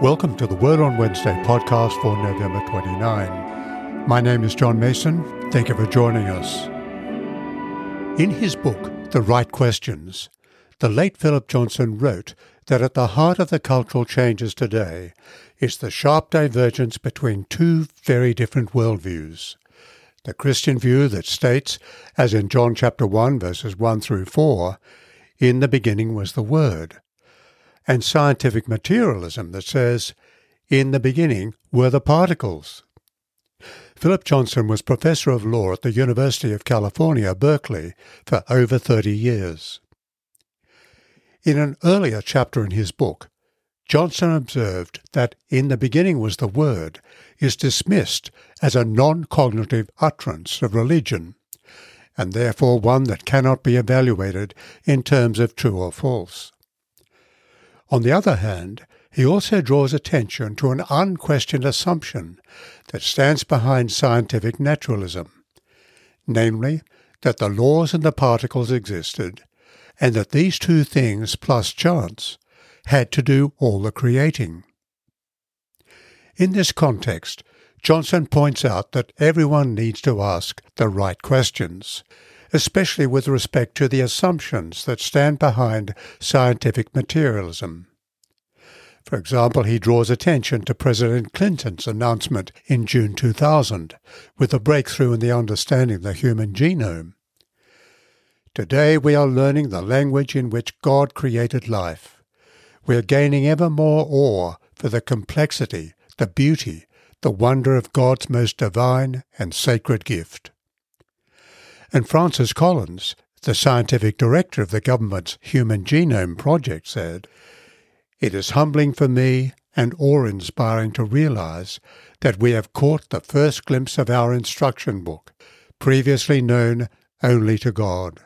Welcome to the Word on Wednesday podcast for November 29. My name is John Mason. Thank you for joining us. In his book, The Right Questions, the late Phillip Johnson wrote that at the heart of the cultural changes today is the sharp divergence between two very different worldviews. The Christian view that states, as in John chapter 1 verses 1 through 4, in the beginning was the Word, and scientific materialism that says, in the beginning were the particles. Phillip Johnson was professor of law at the University of California, Berkeley, for over 30 years. In an earlier chapter in his book, Johnson observed that in the beginning was the Word is dismissed as a non cognitive utterance of religion, and therefore one that cannot be evaluated in terms of true or false. On the other hand, he also draws attention to an unquestioned assumption that stands behind scientific naturalism, namely, that the laws and the particles existed, and that these two things plus chance had to do all the creating. In this context, Johnson points out that everyone needs to ask the right questions, especially with respect to the assumptions that stand behind scientific materialism. For example, he draws attention to President Clinton's announcement in June 2000 with a breakthrough in the understanding of the human genome. Today we are learning the language in which God created life. We are gaining ever more awe for the complexity, the beauty, the wonder of God's most divine and sacred gift. And Francis Collins, the scientific director of the government's Human Genome Project, said, It is humbling for me and awe inspiring to realize that we have caught the first glimpse of our instruction book, previously known only to God.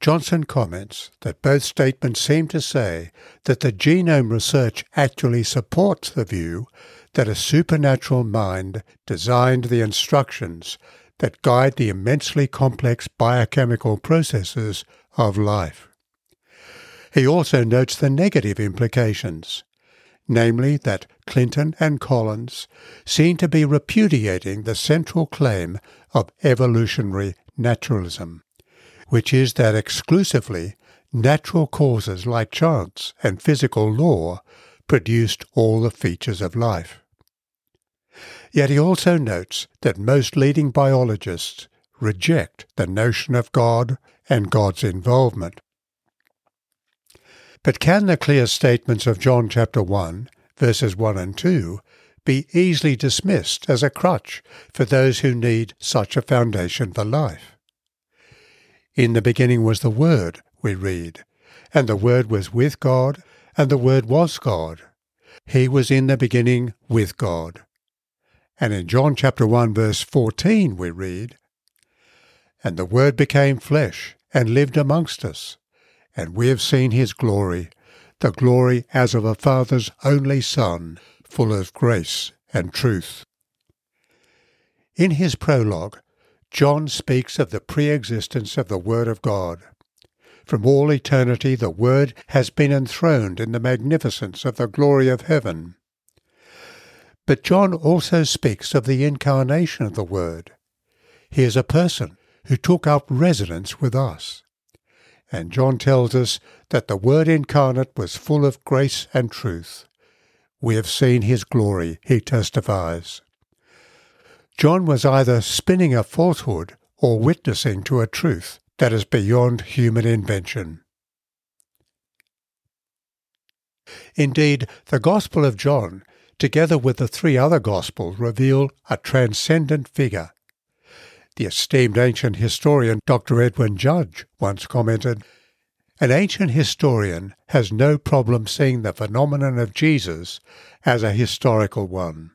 Johnson comments that both statements seem to say that the genome research actually supports the view that a supernatural mind designed the instructions that guide the immensely complex biochemical processes of life. He also notes the negative implications, namely that Clinton and Collins seem to be repudiating the central claim of evolutionary naturalism, which is that exclusively natural causes like chance and physical law produced all the features of life. Yet he also notes that most leading biologists reject the notion of God and God's involvement. But can the clear statements of John chapter 1, verses 1 and 2, be easily dismissed as a crutch for those who need such a foundation for life? In the beginning was the Word, we read, and the Word was with God, and the Word was God. He was in the beginning with God. And in John chapter 1 verse 14 we read, And the Word became flesh and lived amongst us, and we have seen his glory, the glory as of a Father's only Son, full of grace and truth. In his prologue, John speaks of the pre-existence of the Word of God. From all eternity the Word has been enthroned in the magnificence of the glory of heaven. But John also speaks of the incarnation of the Word. He is a person who took up residence with us. And John tells us that the Word incarnate was full of grace and truth. We have seen his glory, he testifies. John was either spinning a falsehood or witnessing to a truth that is beyond human invention. Indeed, the Gospel of John together with the three other Gospels, reveal a transcendent figure. The esteemed ancient historian Dr. Edwin Judge once commented, An ancient historian has no problem seeing the phenomenon of Jesus as a historical one.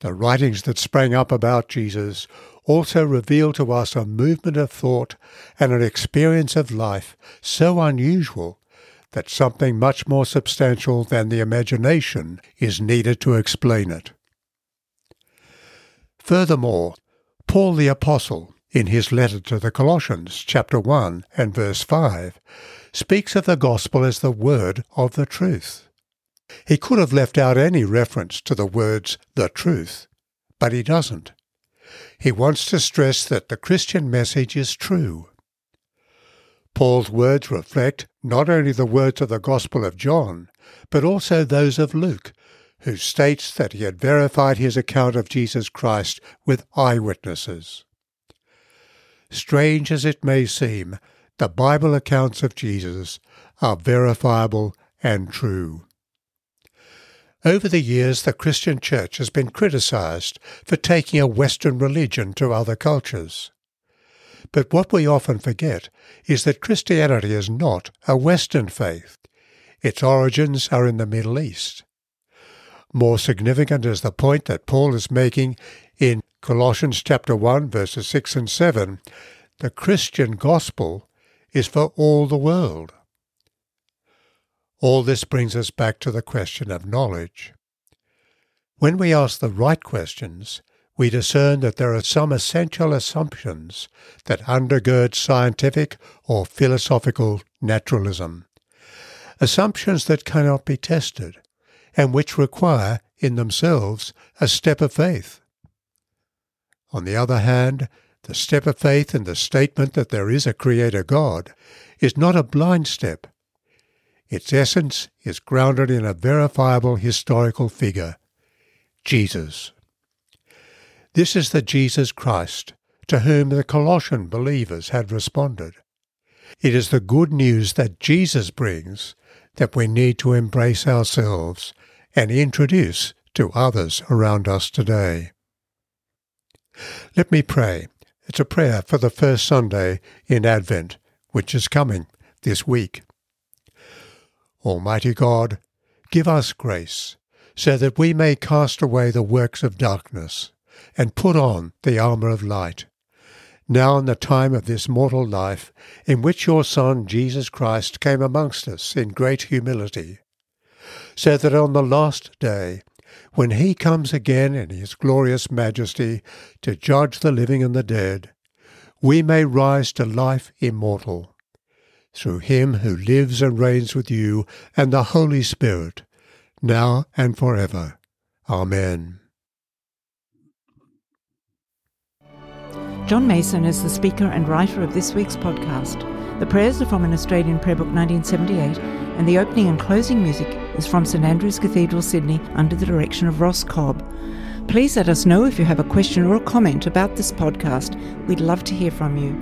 The writings that sprang up about Jesus also reveal to us a movement of thought and an experience of life so unusual that something much more substantial than the imagination is needed to explain it. Furthermore, Paul the Apostle, in his letter to the Colossians, chapter 1 and verse 5, speaks of the gospel as the word of the truth. He could have left out any reference to the words the truth, but he doesn't. He wants to stress that the Christian message is true. Paul's words reflect not only the words of the Gospel of John, but also those of Luke, who states that he had verified his account of Jesus Christ with eyewitnesses. Strange as it may seem, the Bible accounts of Jesus are verifiable and true. Over the years, the Christian church has been criticized for taking a Western religion to other cultures. But what we often forget is that Christianity is not a Western faith. Its origins are in the Middle East. More significant is the point that Paul is making in Colossians chapter 1 verses 6 and 7. The Christian gospel is for all the world. All this brings us back to the question of knowledge. When we ask the right questions, we discern that there are some essential assumptions that undergird scientific or philosophical naturalism. Assumptions that cannot be tested, and which require, in themselves, a step of faith. On the other hand, the step of faith in the statement that there is a Creator God is not a blind step. Its essence is grounded in a verifiable historical figure, Jesus. This is the Jesus Christ to whom the Colossian believers had responded. It is the good news that Jesus brings that we need to embrace ourselves and introduce to others around us today. Let me pray. It's a prayer for the first Sunday in Advent, which is coming this week. Almighty God, give us grace so that we may cast away the works of darkness and put on the armour of light. Now in the time of this mortal life, in which your Son Jesus Christ came amongst us in great humility, so that on the last day, when he comes again in his glorious majesty to judge the living and the dead, we may rise to life immortal. Through him who lives and reigns with you and the Holy Spirit, now and forever. Amen. John Mason is the speaker and writer of this week's podcast. The prayers are from an Australian prayer book 1978, and the opening and closing music is from St Andrew's Cathedral, Sydney, under the direction of Ross Cobb. Please let us know if you have a question or a comment about this podcast. We'd love to hear from you.